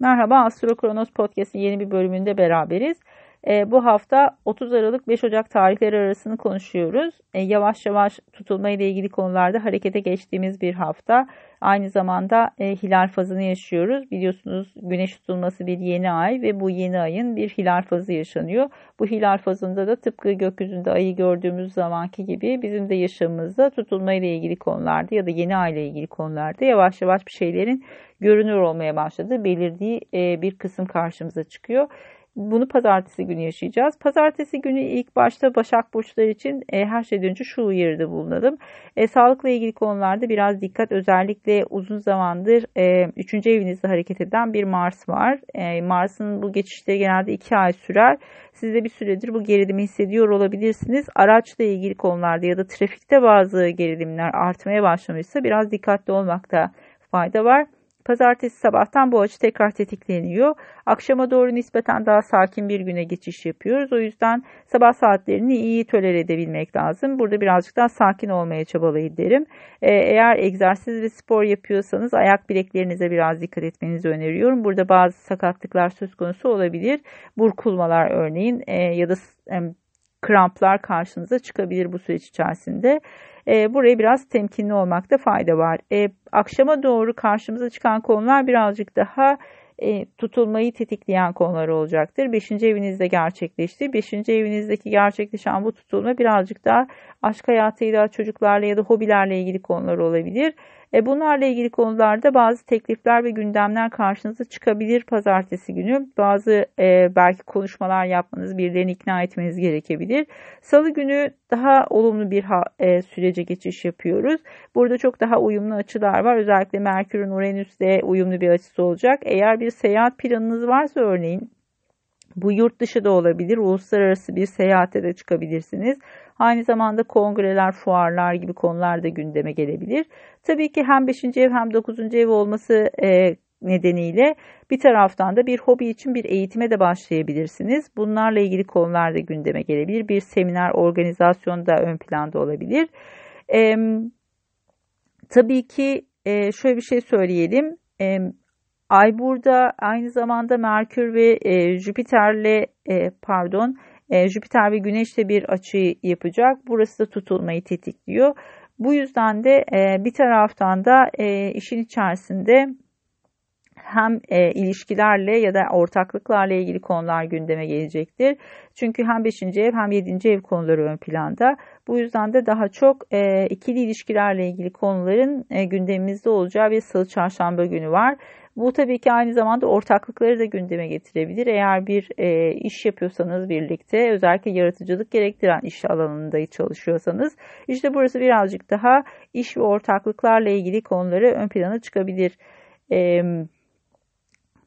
Merhaba Astro Kronos Podcast'in yeni bir bölümünde beraberiz. E, bu hafta 30 Aralık 5 Ocak tarihleri arasını konuşuyoruz. E, yavaş yavaş tutulma ile ilgili konularda harekete geçtiğimiz bir hafta. Aynı zamanda e, hilal fazını yaşıyoruz. Biliyorsunuz güneş tutulması bir yeni ay ve bu yeni ayın bir hilal fazı yaşanıyor. Bu hilal fazında da tıpkı gökyüzünde ayı gördüğümüz zamanki gibi bizim de yaşamımızda tutulma ile ilgili konularda ya da yeni ay ile ilgili konularda yavaş yavaş bir şeylerin görünür olmaya başladı. Belirdiği bir kısım karşımıza çıkıyor. Bunu pazartesi günü yaşayacağız. Pazartesi günü ilk başta Başak Burçları için e, her şeyden önce şu uyarıda bulunalım. E, sağlıkla ilgili konularda biraz dikkat özellikle uzun zamandır e, 3. evinizde hareket eden bir Mars var. E, Mars'ın bu geçişleri genelde 2 ay sürer. Siz de bir süredir bu gerilimi hissediyor olabilirsiniz. Araçla ilgili konularda ya da trafikte bazı gerilimler artmaya başlamışsa biraz dikkatli olmakta fayda var. Pazartesi sabahtan bu açı tekrar tetikleniyor. Akşama doğru nispeten daha sakin bir güne geçiş yapıyoruz. O yüzden sabah saatlerini iyi tolere edebilmek lazım. Burada birazcık daha sakin olmaya çabalayın derim. Ee, eğer egzersiz ve spor yapıyorsanız ayak bileklerinize biraz dikkat etmenizi öneriyorum. Burada bazı sakatlıklar söz konusu olabilir. Burkulmalar örneğin e, ya da kramplar karşınıza çıkabilir bu süreç içerisinde. E, buraya biraz temkinli olmakta fayda var. E, akşama doğru karşımıza çıkan konular birazcık daha e, tutulmayı tetikleyen konular olacaktır. Beşinci evinizde gerçekleşti. Beşinci evinizdeki gerçekleşen bu tutulma birazcık daha aşk hayatıyla, çocuklarla ya da hobilerle ilgili konular olabilir. E, bunlarla ilgili konularda bazı teklifler ve gündemler karşınıza çıkabilir pazartesi günü. Bazı e, belki konuşmalar yapmanız, birilerini ikna etmeniz gerekebilir. Salı günü daha olumlu bir ha, e, sürece geçiş yapıyoruz. Burada çok daha uyumlu açılar var. Özellikle Merkür'ün Uranüs'te uyumlu bir açısı olacak. Eğer bir seyahat planınız varsa örneğin bu yurt dışı da olabilir, uluslararası bir seyahate de çıkabilirsiniz. Aynı zamanda kongreler, fuarlar gibi konular da gündeme gelebilir. Tabii ki hem 5. ev hem 9. ev olması e, nedeniyle bir taraftan da bir hobi için bir eğitime de başlayabilirsiniz. Bunlarla ilgili konular da gündeme gelebilir. Bir seminer, organizasyon da ön planda olabilir. E, tabii ki e, şöyle bir şey söyleyelim. E, Ay burada aynı zamanda Merkür ve e, Jüpiter'le e, pardon e, Jüpiter ve Güneş'le bir açı yapacak. Burası da tutulmayı tetikliyor. Bu yüzden de e, bir taraftan da e, işin içerisinde hem e, ilişkilerle ya da ortaklıklarla ilgili konular gündeme gelecektir. Çünkü hem 5. ev hem 7. ev konuları ön planda. Bu yüzden de daha çok e, ikili ilişkilerle ilgili konuların e, gündemimizde olacağı bir salı çarşamba günü var. Bu tabii ki aynı zamanda ortaklıkları da gündeme getirebilir. Eğer bir e, iş yapıyorsanız birlikte özellikle yaratıcılık gerektiren iş alanında çalışıyorsanız işte burası birazcık daha iş ve ortaklıklarla ilgili konuları ön plana çıkabilir. E,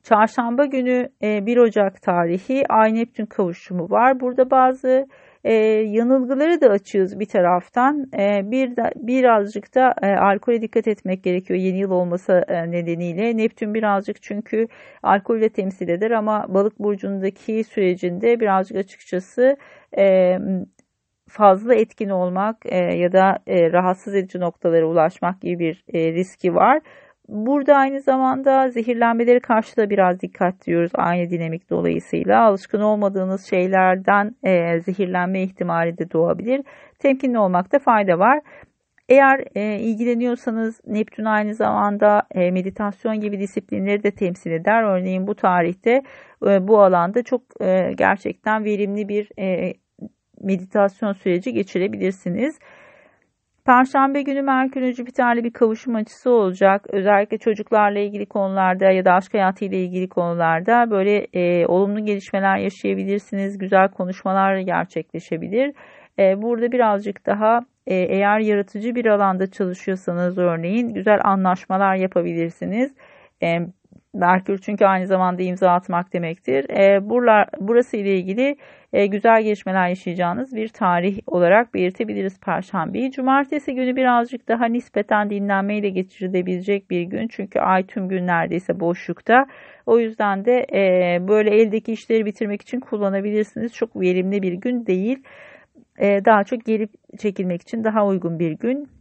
Çarşamba günü 1 e, Ocak tarihi Ay Neptün kavuşumu var. Burada bazı e, yanılgıları da açıyoruz bir taraftan. E, bir de, birazcık da e, alkole dikkat etmek gerekiyor yeni yıl olması e, nedeniyle. Neptün birazcık çünkü alkolle temsil eder ama balık burcundaki sürecinde birazcık açıkçası fazla etkin olmak ya da rahatsız edici noktalara ulaşmak gibi bir riski var. Burada aynı zamanda zehirlenmeleri karşı da biraz dikkat diyoruz aynı dinamik dolayısıyla. Alışkın olmadığınız şeylerden e, zehirlenme ihtimali de doğabilir. Temkinli olmakta fayda var. Eğer e, ilgileniyorsanız Neptün aynı zamanda e, meditasyon gibi disiplinleri de temsil eder. Örneğin bu tarihte e, bu alanda çok e, gerçekten verimli bir e, meditasyon süreci geçirebilirsiniz. Perşembe günü Merkür Jüpiter'le bir kavuşum açısı olacak. Özellikle çocuklarla ilgili konularda ya da aşk hayatıyla ilgili konularda böyle e, olumlu gelişmeler yaşayabilirsiniz. Güzel konuşmalar gerçekleşebilir. E, burada birazcık daha e, eğer yaratıcı bir alanda çalışıyorsanız örneğin güzel anlaşmalar yapabilirsiniz. E, Merkür çünkü aynı zamanda imza atmak demektir. E, buralar, burası ile ilgili e, güzel gelişmeler yaşayacağınız bir tarih olarak belirtebiliriz Perşembeyi. Cumartesi günü birazcık daha nispeten dinlenmeyle geçirilebilecek bir gün. Çünkü ay tüm gün neredeyse boşlukta. O yüzden de e, böyle eldeki işleri bitirmek için kullanabilirsiniz. Çok verimli bir gün değil. E, daha çok geri çekilmek için daha uygun bir gün.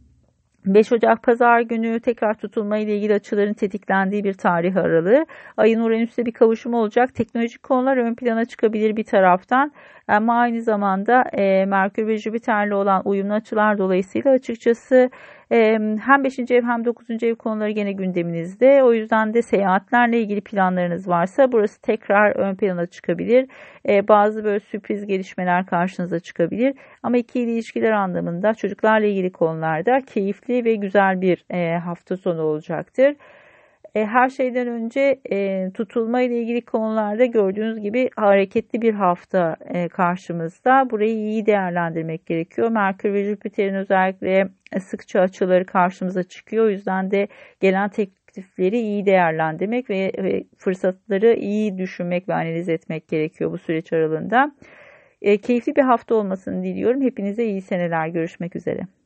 5 Ocak Pazar günü tekrar tutulma ile ilgili açıların tetiklendiği bir tarih aralığı. Ayın Uranüs'te bir kavuşum olacak. Teknolojik konular ön plana çıkabilir bir taraftan. Ama aynı zamanda e, Merkür ve Jüpiter'le olan uyumlu açılar dolayısıyla açıkçası hem 5. ev hem 9. ev konuları gene gündeminizde. O yüzden de seyahatlerle ilgili planlarınız varsa burası tekrar ön plana çıkabilir. Bazı böyle sürpriz gelişmeler karşınıza çıkabilir. Ama ikili ilişkiler anlamında çocuklarla ilgili konularda keyifli ve güzel bir hafta sonu olacaktır. E, her şeyden önce e, tutulma ile ilgili konularda gördüğünüz gibi hareketli bir hafta e, karşımızda. Burayı iyi değerlendirmek gerekiyor. Merkür ve Jüpiter'in özellikle sıkça açıları karşımıza çıkıyor. O yüzden de gelen teklifleri iyi değerlendirmek ve, ve fırsatları iyi düşünmek ve analiz etmek gerekiyor bu süreç aralığında. E, keyifli bir hafta olmasını diliyorum. Hepinize iyi seneler. Görüşmek üzere.